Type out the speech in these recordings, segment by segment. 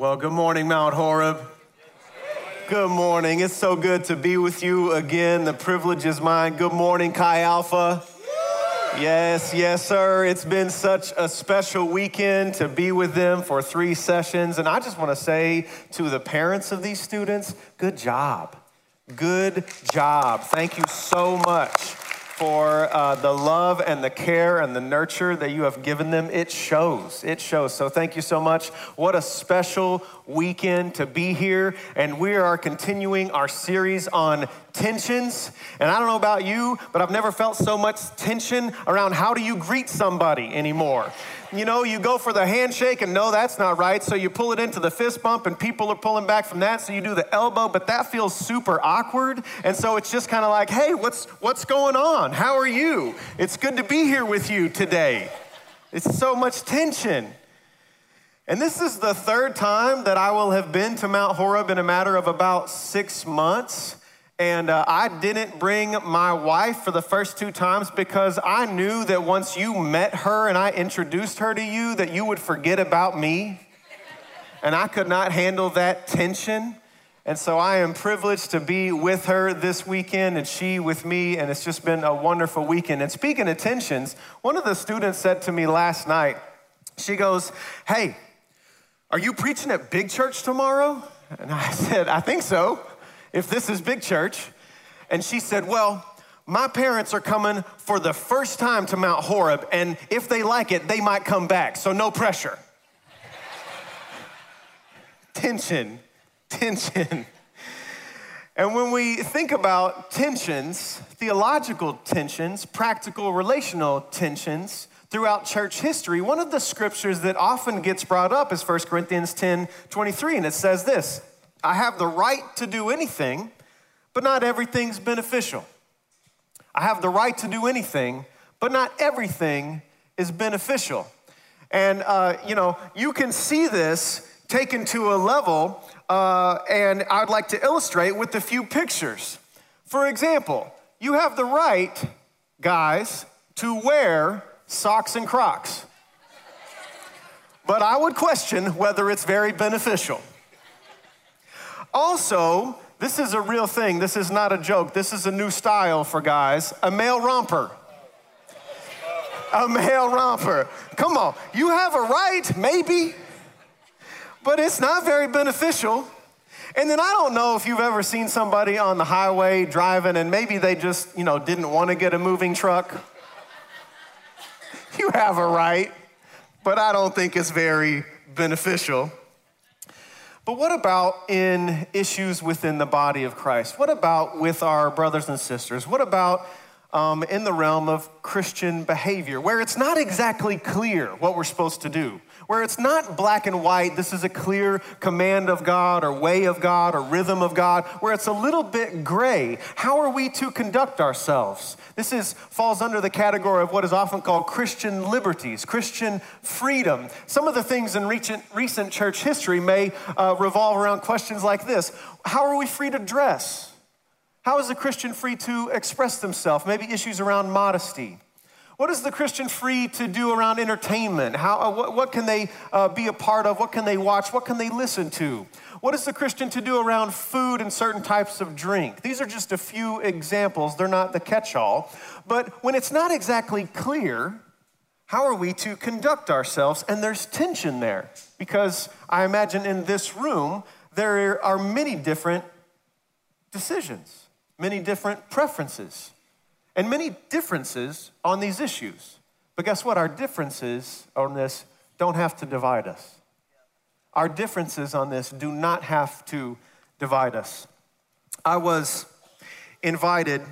Well, good morning, Mount Horeb. Good morning. It's so good to be with you again. The privilege is mine. Good morning, Chi Alpha. Yes, yes, sir. It's been such a special weekend to be with them for three sessions. And I just want to say to the parents of these students, good job. Good job. Thank you so much for uh, the love and the care and the nurture that you have given them. It shows. It shows. So thank you so much. What a special weekend to be here. And we are continuing our series on tensions. And I don't know about you, but I've never felt so much tension around how do you greet somebody anymore. You know, you go for the handshake and no, that's not right. So you pull it into the fist bump and people are pulling back from that. So you do the elbow, but that feels super awkward. And so it's just kind of like, hey, what's, what's going on? How are you? It's good to be here with you today. It's so much tension. And this is the third time that I will have been to Mount Horeb in a matter of about six months. And uh, I didn't bring my wife for the first two times because I knew that once you met her and I introduced her to you, that you would forget about me. And I could not handle that tension. And so I am privileged to be with her this weekend and she with me. And it's just been a wonderful weekend. And speaking of tensions, one of the students said to me last night, she goes, Hey, are you preaching at Big Church tomorrow? And I said, I think so if this is big church. And she said, Well, my parents are coming for the first time to Mount Horeb, and if they like it, they might come back, so no pressure. tension, tension. And when we think about tensions, theological tensions, practical relational tensions throughout church history, one of the scriptures that often gets brought up is 1 Corinthians 10 23, and it says this I have the right to do anything, but not everything's beneficial. I have the right to do anything, but not everything is beneficial. And, uh, you know, you can see this taken to a level, uh, and I'd like to illustrate with a few pictures. For example, you have the right, guys, to wear socks and crocs. But I would question whether it's very beneficial. Also, this is a real thing. This is not a joke. This is a new style for guys a male romper. A male romper. Come on. You have a right, maybe, but it's not very beneficial. And then I don't know if you've ever seen somebody on the highway driving and maybe they just, you know, didn't want to get a moving truck. You have a right, but I don't think it's very beneficial. But what about in issues within the body of Christ? What about with our brothers and sisters? What about um, in the realm of Christian behavior, where it's not exactly clear what we're supposed to do? Where it's not black and white, this is a clear command of God or way of God or rhythm of God, where it's a little bit gray. How are we to conduct ourselves? This is, falls under the category of what is often called Christian liberties, Christian freedom. Some of the things in recent, recent church history may uh, revolve around questions like this How are we free to dress? How is a Christian free to express themselves? Maybe issues around modesty. What is the Christian free to do around entertainment? How, uh, what, what, can they uh, be a part of? What can they watch? What can they listen to? What is the Christian to do around food and certain types of drink? These are just a few examples. They're not the catch all. But when it's not exactly clear, how are we to conduct ourselves? And there's tension there because I imagine in this room, there are many different decisions, many different preferences and many differences on these issues. But guess what? Our differences on this don't have to divide us. Our differences on this do not have to divide us. I was invited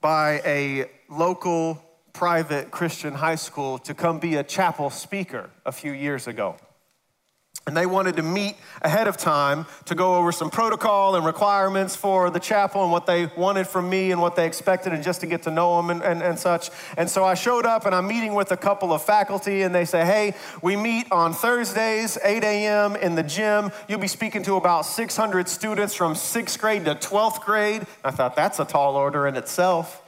by a local private Christian high school to come be a chapel speaker a few years ago. And they wanted to meet ahead of time to go over some protocol and requirements for the chapel and what they wanted from me and what they expected, and just to get to know them and, and, and such. And so I showed up and I'm meeting with a couple of faculty, and they say, Hey, we meet on Thursdays, 8 a.m. in the gym. You'll be speaking to about 600 students from sixth grade to 12th grade. I thought that's a tall order in itself.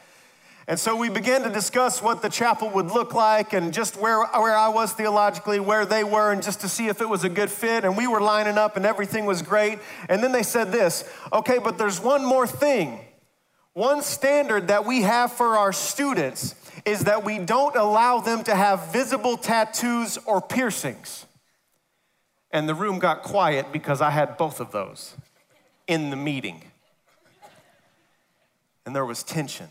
And so we began to discuss what the chapel would look like and just where, where I was theologically, where they were, and just to see if it was a good fit. And we were lining up and everything was great. And then they said this okay, but there's one more thing. One standard that we have for our students is that we don't allow them to have visible tattoos or piercings. And the room got quiet because I had both of those in the meeting. And there was tension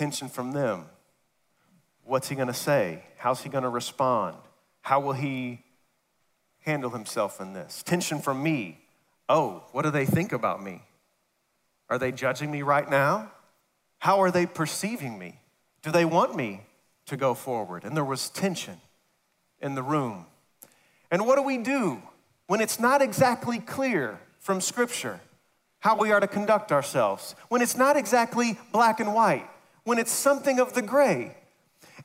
tension from them. What's he going to say? How's he going to respond? How will he handle himself in this? Tension from me. Oh, what do they think about me? Are they judging me right now? How are they perceiving me? Do they want me to go forward? And there was tension in the room. And what do we do when it's not exactly clear from Scripture how we are to conduct ourselves? When it's not exactly black and white? When it's something of the gray.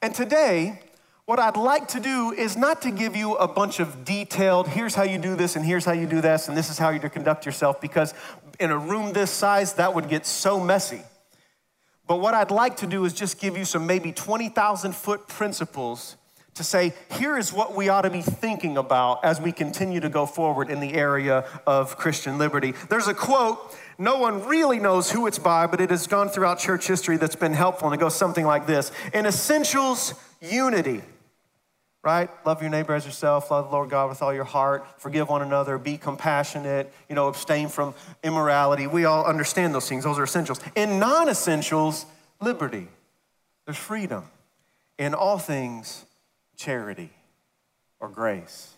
And today, what I'd like to do is not to give you a bunch of detailed, here's how you do this, and here's how you do this, and this is how you conduct yourself, because in a room this size, that would get so messy. But what I'd like to do is just give you some maybe 20,000 foot principles to say, here is what we ought to be thinking about as we continue to go forward in the area of Christian liberty. There's a quote no one really knows who it's by, but it has gone throughout church history that's been helpful. And it goes something like this In essentials, unity, right? Love your neighbor as yourself, love the Lord God with all your heart, forgive one another, be compassionate, you know, abstain from immorality. We all understand those things, those are essentials. In non essentials, liberty, there's freedom. In all things, charity or grace,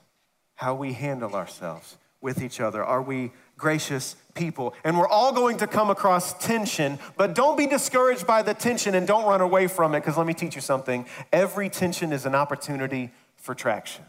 how we handle ourselves with each other. Are we gracious people. And we're all going to come across tension, but don't be discouraged by the tension and don't run away from it, because let me teach you something. Every tension is an opportunity for traction.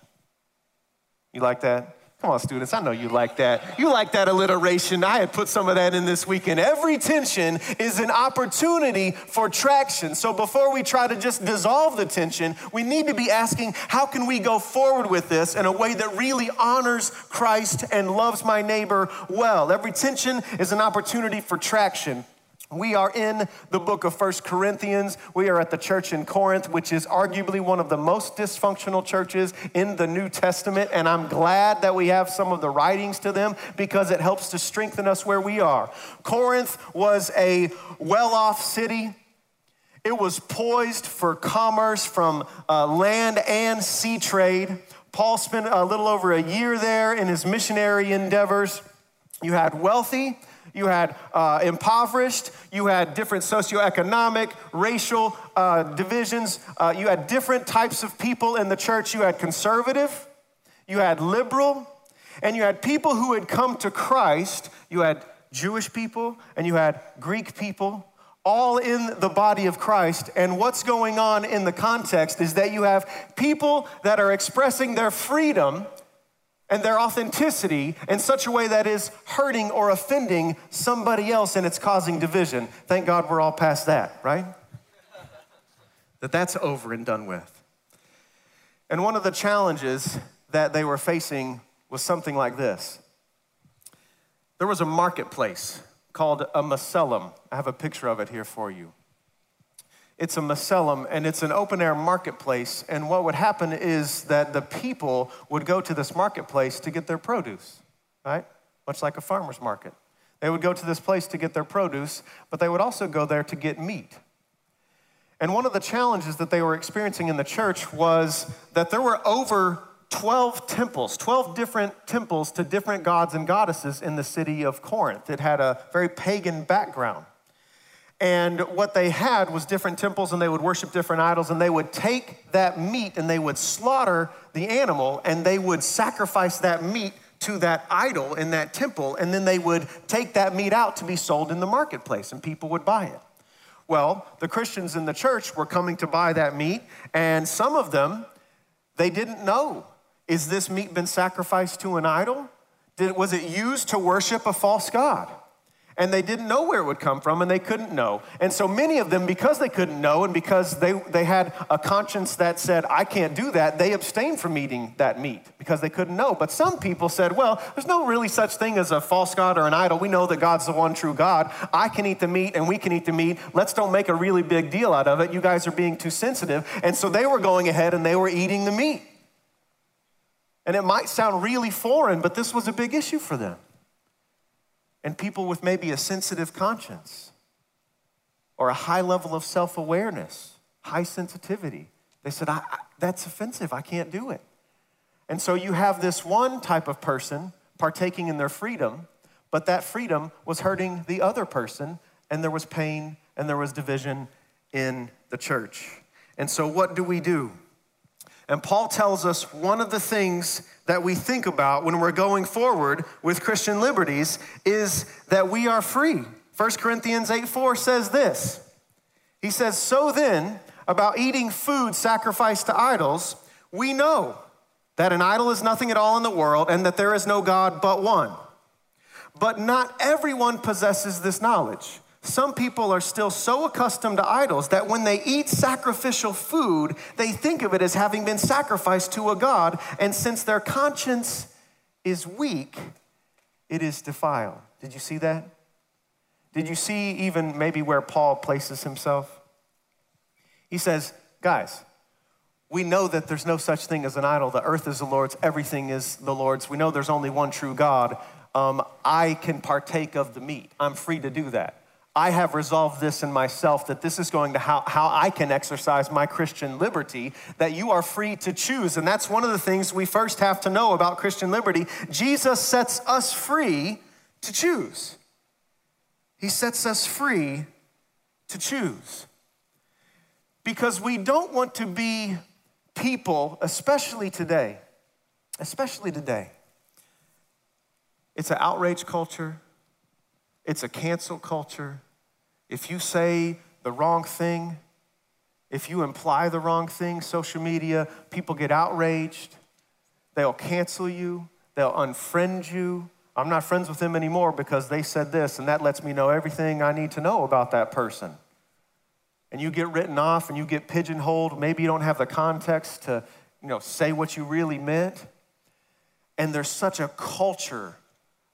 You like that? Come on, students, I know you like that. You like that alliteration. I had put some of that in this weekend. Every tension is an opportunity for traction. So before we try to just dissolve the tension, we need to be asking, how can we go forward with this in a way that really honors Christ and loves my neighbor well? Every tension is an opportunity for traction. We are in the book of First Corinthians. We are at the church in Corinth, which is arguably one of the most dysfunctional churches in the New Testament. And I'm glad that we have some of the writings to them because it helps to strengthen us where we are. Corinth was a well off city. It was poised for commerce from uh, land and sea trade. Paul spent a little over a year there in his missionary endeavors. You had wealthy, you had uh, impoverished, you had different socioeconomic, racial uh, divisions, uh, you had different types of people in the church. You had conservative, you had liberal, and you had people who had come to Christ. You had Jewish people and you had Greek people, all in the body of Christ. And what's going on in the context is that you have people that are expressing their freedom and their authenticity in such a way that is hurting or offending somebody else and it's causing division. Thank God we're all past that, right? that that's over and done with. And one of the challenges that they were facing was something like this. There was a marketplace called a Macellum. I have a picture of it here for you. It's a Macellum and it's an open air marketplace. And what would happen is that the people would go to this marketplace to get their produce, right? Much like a farmer's market. They would go to this place to get their produce, but they would also go there to get meat. And one of the challenges that they were experiencing in the church was that there were over 12 temples, 12 different temples to different gods and goddesses in the city of Corinth. It had a very pagan background. And what they had was different temples, and they would worship different idols, and they would take that meat and they would slaughter the animal, and they would sacrifice that meat to that idol in that temple, and then they would take that meat out to be sold in the marketplace, and people would buy it. Well, the Christians in the church were coming to buy that meat, and some of them, they didn't know is this meat been sacrificed to an idol? Did, was it used to worship a false God? And they didn't know where it would come from and they couldn't know. And so many of them, because they couldn't know and because they, they had a conscience that said, I can't do that, they abstained from eating that meat because they couldn't know. But some people said, well, there's no really such thing as a false God or an idol. We know that God's the one true God. I can eat the meat and we can eat the meat. Let's don't make a really big deal out of it. You guys are being too sensitive. And so they were going ahead and they were eating the meat. And it might sound really foreign, but this was a big issue for them and people with maybe a sensitive conscience or a high level of self awareness, high sensitivity. They said, I, I, That's offensive. I can't do it. And so you have this one type of person partaking in their freedom, but that freedom was hurting the other person, and there was pain and there was division in the church. And so, what do we do? And Paul tells us one of the things that we think about when we're going forward with Christian liberties is that we are free. 1 Corinthians 8 4 says this. He says, So then, about eating food sacrificed to idols, we know that an idol is nothing at all in the world and that there is no God but one. But not everyone possesses this knowledge. Some people are still so accustomed to idols that when they eat sacrificial food, they think of it as having been sacrificed to a God. And since their conscience is weak, it is defiled. Did you see that? Did you see even maybe where Paul places himself? He says, guys, we know that there's no such thing as an idol. The earth is the Lord's, everything is the Lord's. We know there's only one true God. Um, I can partake of the meat. I'm free to do that. I have resolved this in myself that this is going to how, how I can exercise my Christian liberty, that you are free to choose. And that's one of the things we first have to know about Christian liberty. Jesus sets us free to choose. He sets us free to choose. Because we don't want to be people, especially today, especially today. It's an outrage culture, it's a cancel culture, if you say the wrong thing, if you imply the wrong thing, social media, people get outraged. They'll cancel you, they'll unfriend you. I'm not friends with them anymore because they said this, and that lets me know everything I need to know about that person. And you get written off and you get pigeonholed. Maybe you don't have the context to you know, say what you really meant. And there's such a culture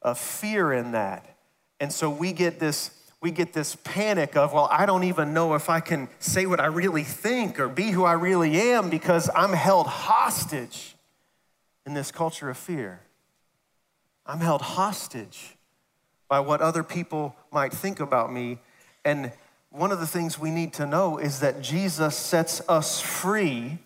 of fear in that. And so we get this we get this panic of, well, I don't even know if I can say what I really think or be who I really am because I'm held hostage in this culture of fear. I'm held hostage by what other people might think about me. And one of the things we need to know is that Jesus sets us free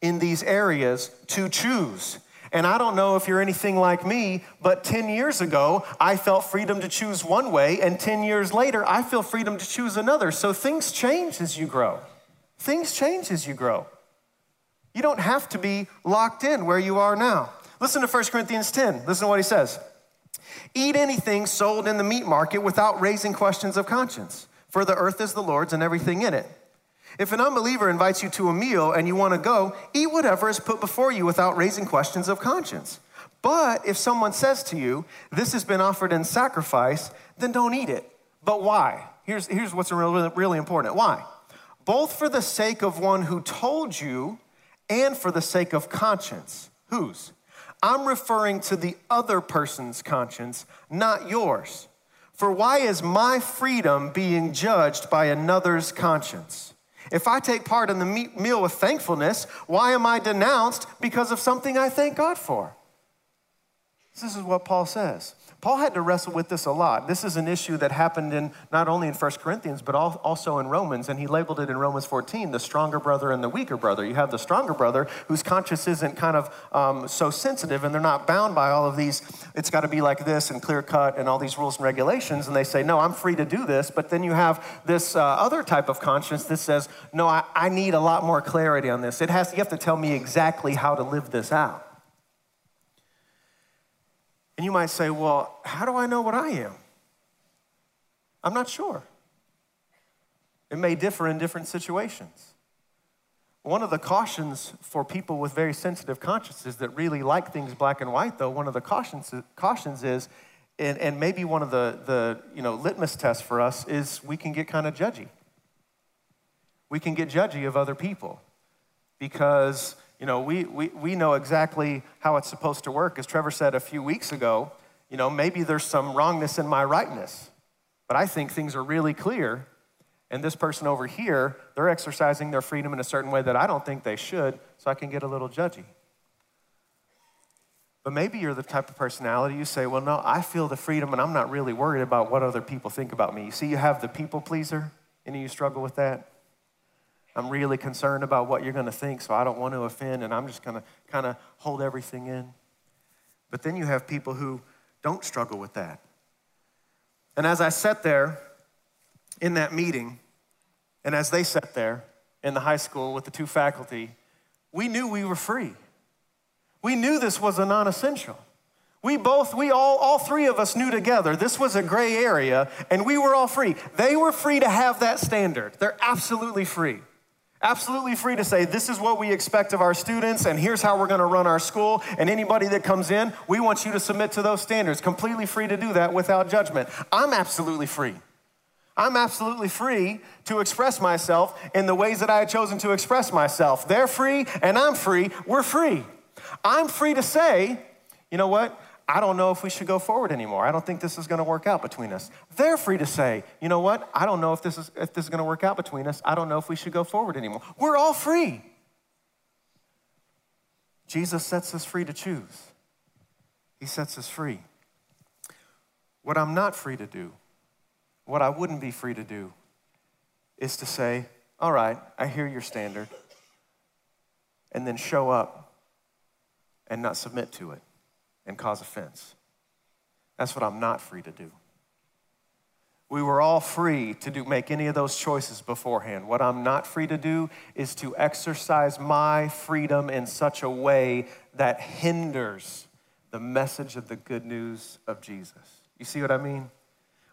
in these areas to choose. And I don't know if you're anything like me, but 10 years ago, I felt freedom to choose one way, and 10 years later, I feel freedom to choose another. So things change as you grow. Things change as you grow. You don't have to be locked in where you are now. Listen to 1 Corinthians 10. Listen to what he says Eat anything sold in the meat market without raising questions of conscience, for the earth is the Lord's and everything in it. If an unbeliever invites you to a meal and you want to go, eat whatever is put before you without raising questions of conscience. But if someone says to you, This has been offered in sacrifice, then don't eat it. But why? Here's, here's what's really, really important. Why? Both for the sake of one who told you and for the sake of conscience. Whose? I'm referring to the other person's conscience, not yours. For why is my freedom being judged by another's conscience? If I take part in the meal with thankfulness, why am I denounced because of something I thank God for? This is what Paul says. Paul had to wrestle with this a lot. This is an issue that happened in not only in 1 Corinthians, but also in Romans, and he labeled it in Romans 14 the stronger brother and the weaker brother. You have the stronger brother whose conscience isn't kind of um, so sensitive, and they're not bound by all of these, it's got to be like this and clear cut and all these rules and regulations, and they say, No, I'm free to do this. But then you have this uh, other type of conscience that says, No, I, I need a lot more clarity on this. It has, you have to tell me exactly how to live this out. And you might say, well, how do I know what I am? I'm not sure. It may differ in different situations. One of the cautions for people with very sensitive consciences that really like things black and white, though, one of the cautions, cautions is and, and maybe one of the, the you know, litmus tests for us is we can get kind of judgy. We can get judgy of other people because you know, we, we, we know exactly how it's supposed to work. As Trevor said a few weeks ago, you know, maybe there's some wrongness in my rightness, but I think things are really clear. And this person over here, they're exercising their freedom in a certain way that I don't think they should, so I can get a little judgy. But maybe you're the type of personality you say, well, no, I feel the freedom and I'm not really worried about what other people think about me. You see, you have the people pleaser. Any of you struggle with that? I'm really concerned about what you're going to think, so I don't want to offend, and I'm just going to kind of hold everything in. But then you have people who don't struggle with that. And as I sat there in that meeting, and as they sat there in the high school with the two faculty, we knew we were free. We knew this was a non essential. We both, we all, all three of us knew together this was a gray area and we were all free. They were free to have that standard. They're absolutely free. Absolutely free to say, this is what we expect of our students, and here's how we're gonna run our school. And anybody that comes in, we want you to submit to those standards. Completely free to do that without judgment. I'm absolutely free. I'm absolutely free to express myself in the ways that I had chosen to express myself. They're free, and I'm free. We're free. I'm free to say, you know what? I don't know if we should go forward anymore. I don't think this is going to work out between us. They're free to say, you know what? I don't know if this is if this is going to work out between us. I don't know if we should go forward anymore. We're all free. Jesus sets us free to choose. He sets us free. What I'm not free to do, what I wouldn't be free to do, is to say, all right, I hear your standard, and then show up and not submit to it and cause offense. That's what I'm not free to do. We were all free to do, make any of those choices beforehand. What I'm not free to do is to exercise my freedom in such a way that hinders the message of the good news of Jesus. You see what I mean?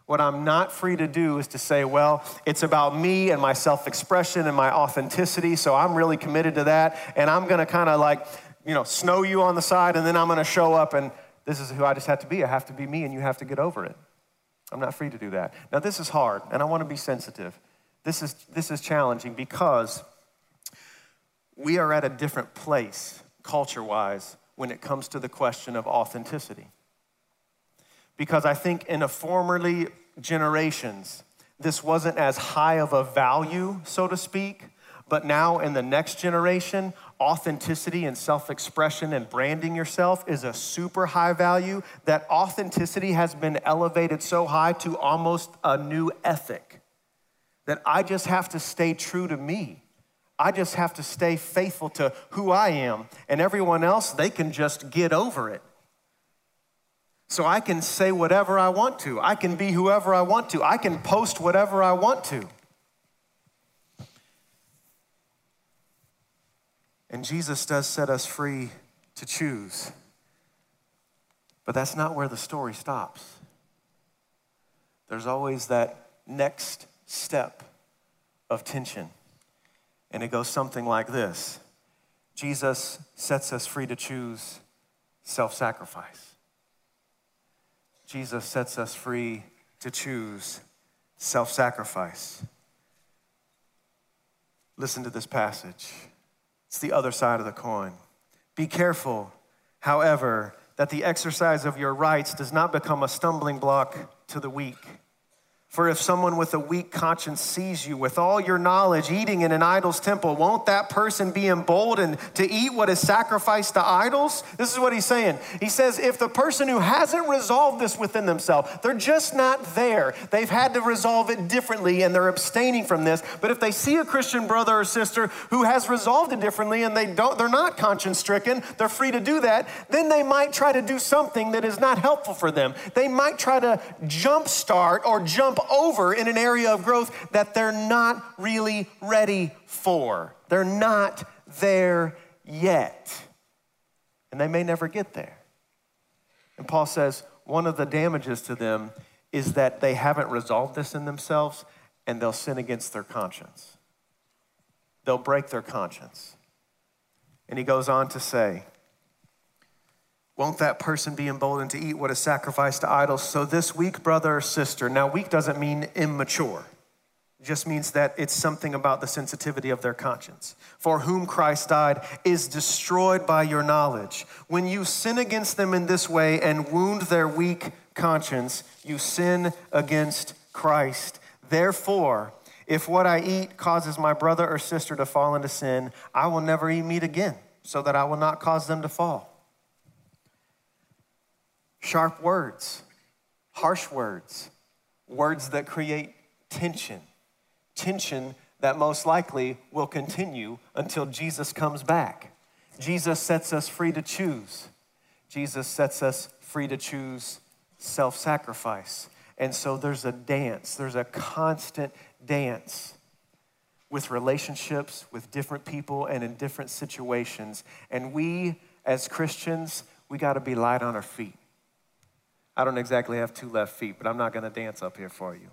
What I'm not free to do is to say, well, it's about me and my self expression and my authenticity, so I'm really committed to that, and I'm gonna kind of like you know, snow you on the side, and then I'm gonna show up and this is who I just have to be. I have to be me, and you have to get over it. I'm not free to do that. Now, this is hard, and I wanna be sensitive. This is, this is challenging because we are at a different place, culture wise, when it comes to the question of authenticity. Because I think in a formerly generations, this wasn't as high of a value, so to speak, but now in the next generation, authenticity and self expression and branding yourself is a super high value. That authenticity has been elevated so high to almost a new ethic that I just have to stay true to me. I just have to stay faithful to who I am, and everyone else, they can just get over it. So I can say whatever I want to. I can be whoever I want to. I can post whatever I want to. And Jesus does set us free to choose. But that's not where the story stops. There's always that next step of tension. And it goes something like this Jesus sets us free to choose self sacrifice. Jesus sets us free to choose self sacrifice. Listen to this passage. It's the other side of the coin. Be careful, however, that the exercise of your rights does not become a stumbling block to the weak. For if someone with a weak conscience sees you with all your knowledge eating in an idol's temple, won't that person be emboldened to eat what is sacrificed to idols? This is what he's saying. He says, if the person who hasn't resolved this within themselves, they're just not there, they've had to resolve it differently and they're abstaining from this. But if they see a Christian brother or sister who has resolved it differently and they don't, they're not conscience stricken, they're free to do that, then they might try to do something that is not helpful for them. They might try to jumpstart or jump over in an area of growth that they're not really ready for. They're not there yet. And they may never get there. And Paul says one of the damages to them is that they haven't resolved this in themselves and they'll sin against their conscience. They'll break their conscience. And he goes on to say, won't that person be emboldened to eat what is sacrificed to idols? So, this weak brother or sister, now, weak doesn't mean immature, it just means that it's something about the sensitivity of their conscience. For whom Christ died is destroyed by your knowledge. When you sin against them in this way and wound their weak conscience, you sin against Christ. Therefore, if what I eat causes my brother or sister to fall into sin, I will never eat meat again, so that I will not cause them to fall sharp words, harsh words, words that create tension, tension that most likely will continue until Jesus comes back. Jesus sets us free to choose. Jesus sets us free to choose self sacrifice. And so there's a dance, there's a constant dance with relationships with different people and in different situations. And we, as Christians, we got to be light on our feet. I don't exactly have two left feet, but I'm not going to dance up here for you.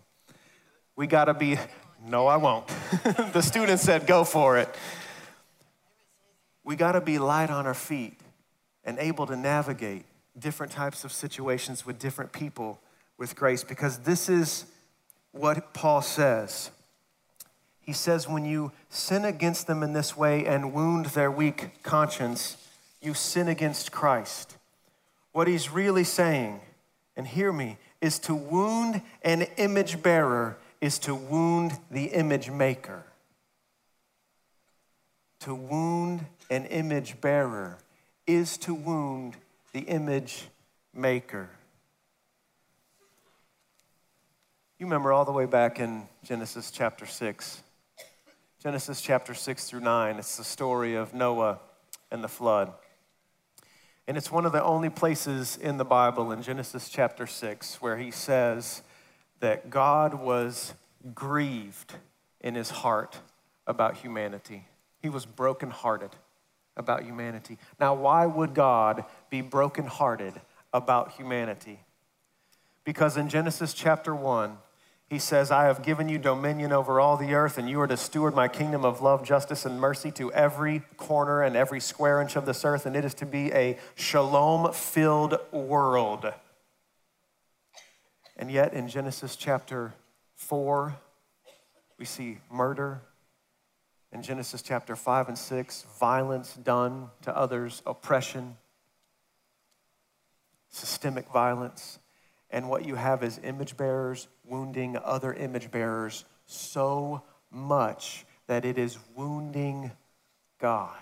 We got to be, no, I won't. the student said, go for it. We got to be light on our feet and able to navigate different types of situations with different people with grace because this is what Paul says. He says, when you sin against them in this way and wound their weak conscience, you sin against Christ. What he's really saying and hear me, is to wound an image bearer is to wound the image maker. To wound an image bearer is to wound the image maker. You remember all the way back in Genesis chapter 6. Genesis chapter 6 through 9, it's the story of Noah and the flood. And it's one of the only places in the Bible in Genesis chapter 6 where he says that God was grieved in his heart about humanity. He was brokenhearted about humanity. Now, why would God be brokenhearted about humanity? Because in Genesis chapter 1, he says, I have given you dominion over all the earth, and you are to steward my kingdom of love, justice, and mercy to every corner and every square inch of this earth, and it is to be a shalom filled world. And yet, in Genesis chapter 4, we see murder. In Genesis chapter 5 and 6, violence done to others, oppression, systemic violence and what you have is image bearers wounding other image bearers so much that it is wounding God.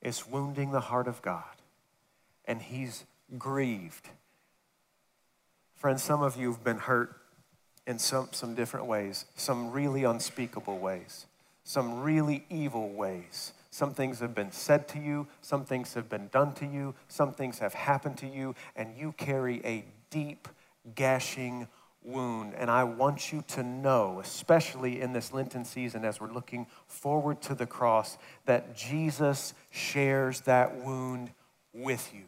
It's wounding the heart of God, and He's grieved. Friends, some of you have been hurt in some, some different ways, some really unspeakable ways, some really evil ways. Some things have been said to you, some things have been done to you, some things have happened to you, and you carry a deep, gashing wound. And I want you to know, especially in this Lenten season as we're looking forward to the cross, that Jesus shares that wound with you.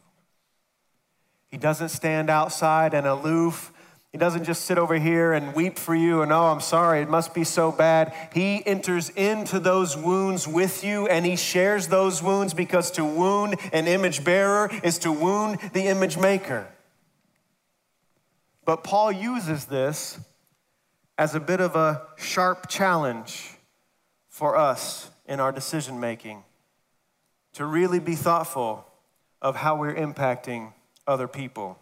He doesn't stand outside and aloof he doesn't just sit over here and weep for you and, oh, I'm sorry, it must be so bad. He enters into those wounds with you and he shares those wounds because to wound an image bearer is to wound the image maker. But Paul uses this as a bit of a sharp challenge for us in our decision making to really be thoughtful of how we're impacting other people.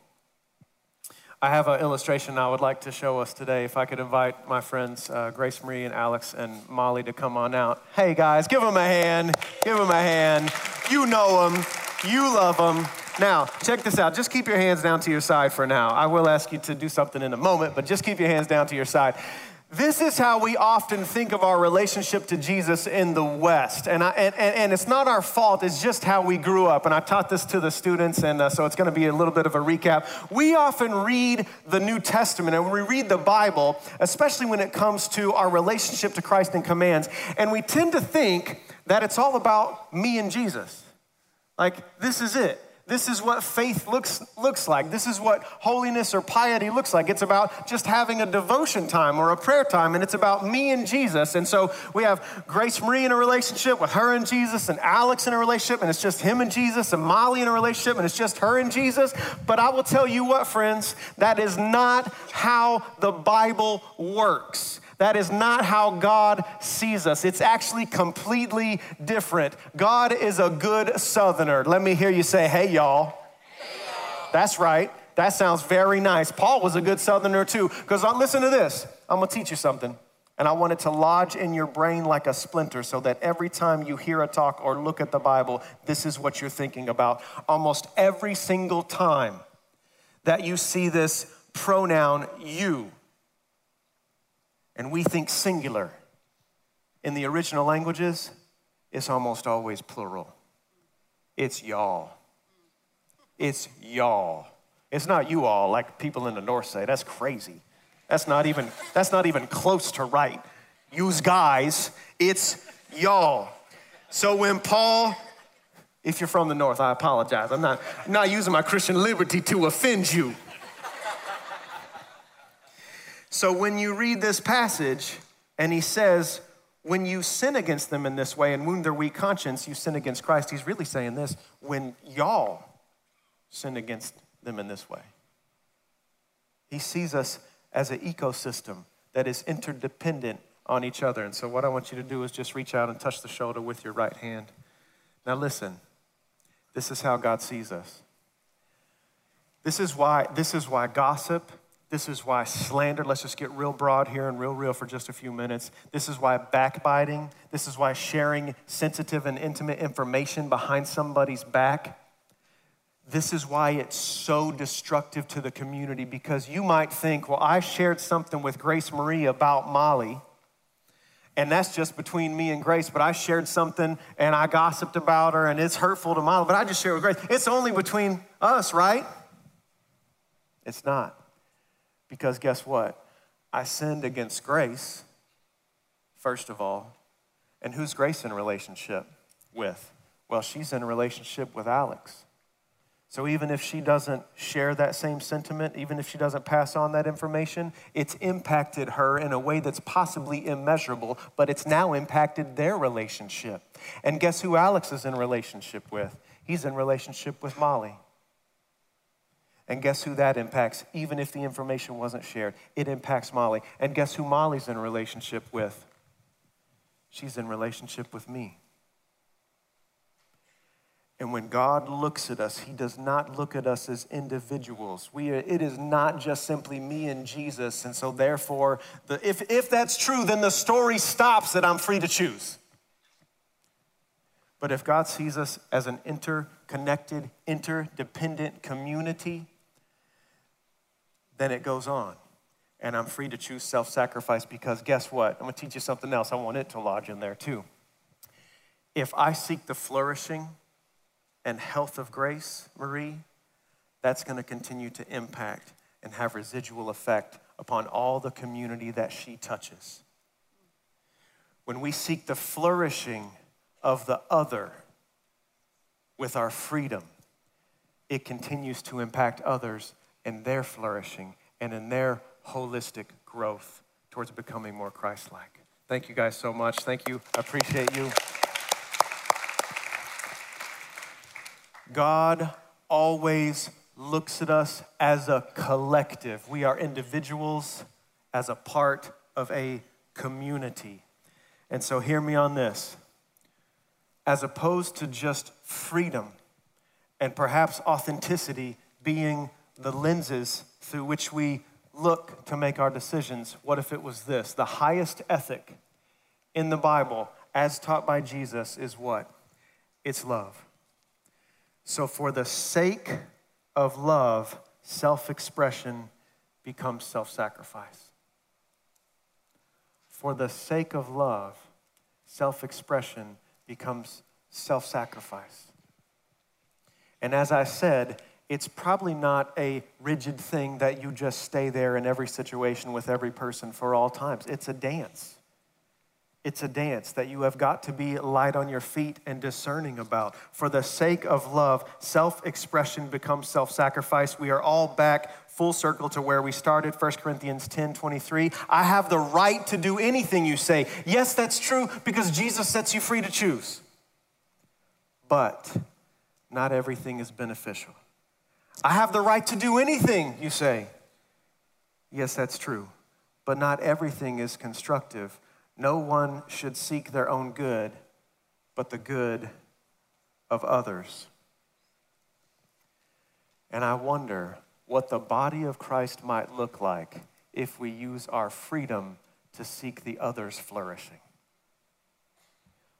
I have an illustration I would like to show us today. If I could invite my friends uh, Grace Marie and Alex and Molly to come on out. Hey guys, give them a hand. Give them a hand. You know them. You love them. Now, check this out. Just keep your hands down to your side for now. I will ask you to do something in a moment, but just keep your hands down to your side. This is how we often think of our relationship to Jesus in the West. And, I, and, and it's not our fault, it's just how we grew up. And I taught this to the students, and uh, so it's going to be a little bit of a recap. We often read the New Testament and when we read the Bible, especially when it comes to our relationship to Christ and commands, and we tend to think that it's all about me and Jesus. Like, this is it. This is what faith looks, looks like. This is what holiness or piety looks like. It's about just having a devotion time or a prayer time, and it's about me and Jesus. And so we have Grace Marie in a relationship with her and Jesus, and Alex in a relationship, and it's just him and Jesus, and Molly in a relationship, and it's just her and Jesus. But I will tell you what, friends, that is not how the Bible works. That is not how God sees us. It's actually completely different. God is a good southerner. Let me hear you say, hey, y'all. Hey, y'all. That's right. That sounds very nice. Paul was a good southerner too. Because uh, listen to this I'm going to teach you something. And I want it to lodge in your brain like a splinter so that every time you hear a talk or look at the Bible, this is what you're thinking about. Almost every single time that you see this pronoun you, and we think singular. In the original languages, it's almost always plural. It's y'all. It's y'all. It's not you all like people in the north say. That's crazy. That's not even that's not even close to right. Use guys, it's y'all. So when Paul if you're from the north, I apologize. I'm not, I'm not using my Christian liberty to offend you. So when you read this passage and he says, when you sin against them in this way and wound their weak conscience, you sin against Christ, he's really saying this when y'all sin against them in this way. He sees us as an ecosystem that is interdependent on each other. And so, what I want you to do is just reach out and touch the shoulder with your right hand. Now, listen, this is how God sees us. This is why, this is why gossip this is why slander, let's just get real broad here and real real for just a few minutes. This is why backbiting, this is why sharing sensitive and intimate information behind somebody's back. This is why it's so destructive to the community because you might think, well, I shared something with Grace Marie about Molly, and that's just between me and Grace, but I shared something and I gossiped about her and it's hurtful to Molly, but I just shared with Grace. It's only between us, right? It's not. Because guess what? I sinned against Grace, first of all. And who's Grace in relationship with? Well, she's in a relationship with Alex. So even if she doesn't share that same sentiment, even if she doesn't pass on that information, it's impacted her in a way that's possibly immeasurable, but it's now impacted their relationship. And guess who Alex is in relationship with? He's in relationship with Molly. And guess who that impacts, even if the information wasn't shared? It impacts Molly. And guess who Molly's in relationship with? She's in relationship with me. And when God looks at us, He does not look at us as individuals. We are, it is not just simply me and Jesus. And so, therefore, the, if, if that's true, then the story stops that I'm free to choose. But if God sees us as an interconnected, interdependent community, then it goes on. And I'm free to choose self sacrifice because guess what? I'm gonna teach you something else. I want it to lodge in there too. If I seek the flourishing and health of grace, Marie, that's gonna continue to impact and have residual effect upon all the community that she touches. When we seek the flourishing of the other with our freedom, it continues to impact others in their flourishing and in their holistic growth towards becoming more Christ like. Thank you guys so much. Thank you. I appreciate you. God always looks at us as a collective. We are individuals as a part of a community. And so, hear me on this. As opposed to just freedom and perhaps authenticity being the lenses through which we look to make our decisions, what if it was this? The highest ethic in the Bible, as taught by Jesus, is what? It's love. So, for the sake of love, self expression becomes self sacrifice. For the sake of love, self expression becomes self sacrifice. And as I said, it's probably not a rigid thing that you just stay there in every situation with every person for all times. It's a dance. It's a dance that you have got to be light on your feet and discerning about. For the sake of love, self expression becomes self sacrifice. We are all back full circle to where we started 1 corinthians 10 23 i have the right to do anything you say yes that's true because jesus sets you free to choose but not everything is beneficial i have the right to do anything you say. Yes that's true. But not everything is constructive. No one should seek their own good but the good of others. And i wonder what the body of Christ might look like if we use our freedom to seek the other's flourishing.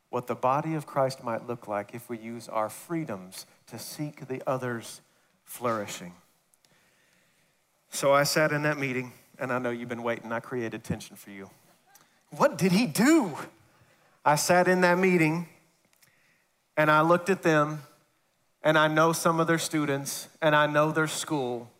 What the body of Christ might look like if we use our freedoms to seek the other's flourishing. So I sat in that meeting, and I know you've been waiting. I created tension for you. What did he do? I sat in that meeting, and I looked at them, and I know some of their students, and I know their school,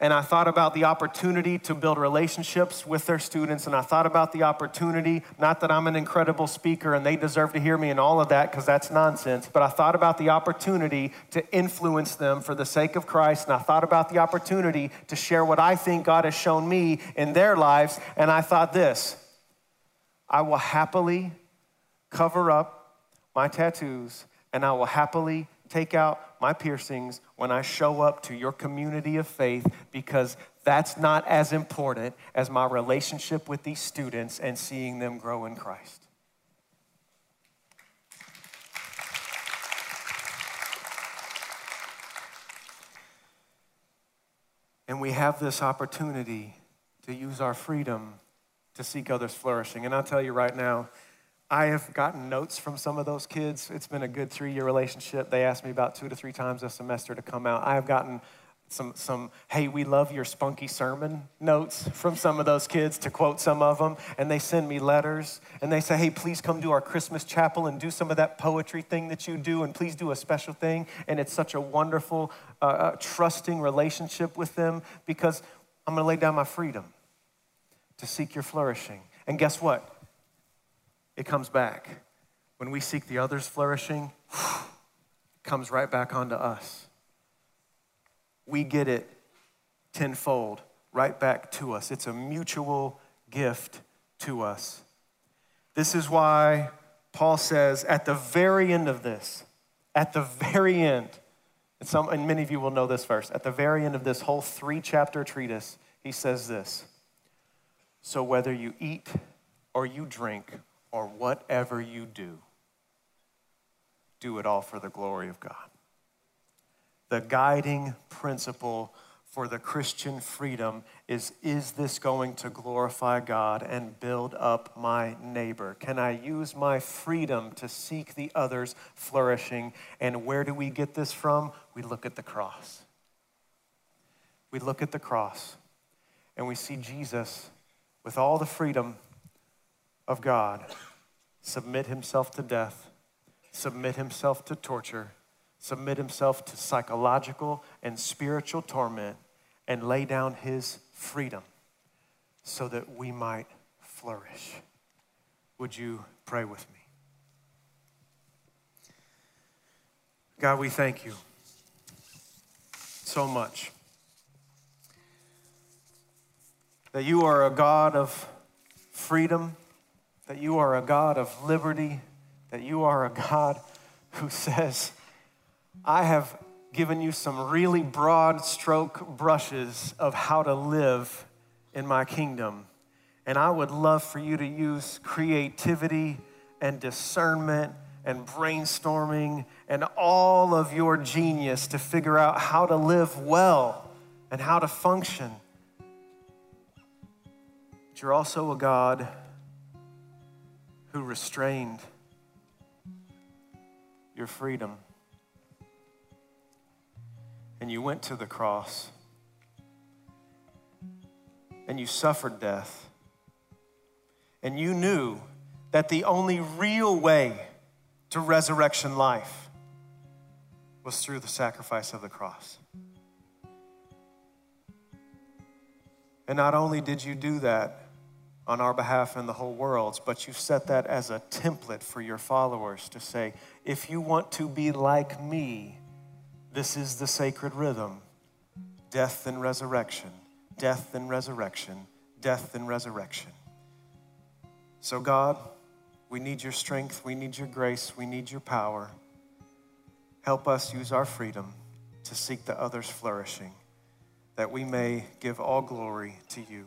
and I thought about the opportunity to build relationships with their students. And I thought about the opportunity, not that I'm an incredible speaker and they deserve to hear me and all of that, because that's nonsense, but I thought about the opportunity to influence them for the sake of Christ. And I thought about the opportunity to share what I think God has shown me in their lives. And I thought this I will happily cover up my tattoos and I will happily take out my piercings when I show up to your community of faith because that's not as important as my relationship with these students and seeing them grow in Christ. And we have this opportunity to use our freedom to seek others' flourishing. And I'll tell you right now, I have gotten notes from some of those kids. It's been a good three year relationship. They ask me about two to three times a semester to come out. I have gotten some, some, hey, we love your spunky sermon notes from some of those kids, to quote some of them. And they send me letters and they say, hey, please come to our Christmas chapel and do some of that poetry thing that you do, and please do a special thing. And it's such a wonderful, uh, uh, trusting relationship with them because I'm gonna lay down my freedom to seek your flourishing. And guess what? It comes back. When we seek the other's flourishing, it comes right back onto us. We get it tenfold right back to us. It's a mutual gift to us. This is why Paul says at the very end of this, at the very end, and, some, and many of you will know this verse, at the very end of this whole three chapter treatise, he says this So whether you eat or you drink or whatever you do, do it all for the glory of God. The guiding principle for the Christian freedom is is this going to glorify God and build up my neighbor? Can I use my freedom to seek the other's flourishing? And where do we get this from? We look at the cross. We look at the cross and we see Jesus with all the freedom of God submit himself to death, submit himself to torture, submit himself to psychological and spiritual torment, and lay down his freedom so that we might flourish. Would you pray with me? God, we thank you so much that you are a God of freedom that you are a God of liberty, that you are a God who says, I have given you some really broad stroke brushes of how to live in my kingdom. And I would love for you to use creativity and discernment and brainstorming and all of your genius to figure out how to live well and how to function. But you're also a God who restrained your freedom. And you went to the cross and you suffered death. And you knew that the only real way to resurrection life was through the sacrifice of the cross. And not only did you do that, on our behalf and the whole world's, but you've set that as a template for your followers to say, if you want to be like me, this is the sacred rhythm death and resurrection, death and resurrection, death and resurrection. So, God, we need your strength, we need your grace, we need your power. Help us use our freedom to seek the others' flourishing, that we may give all glory to you.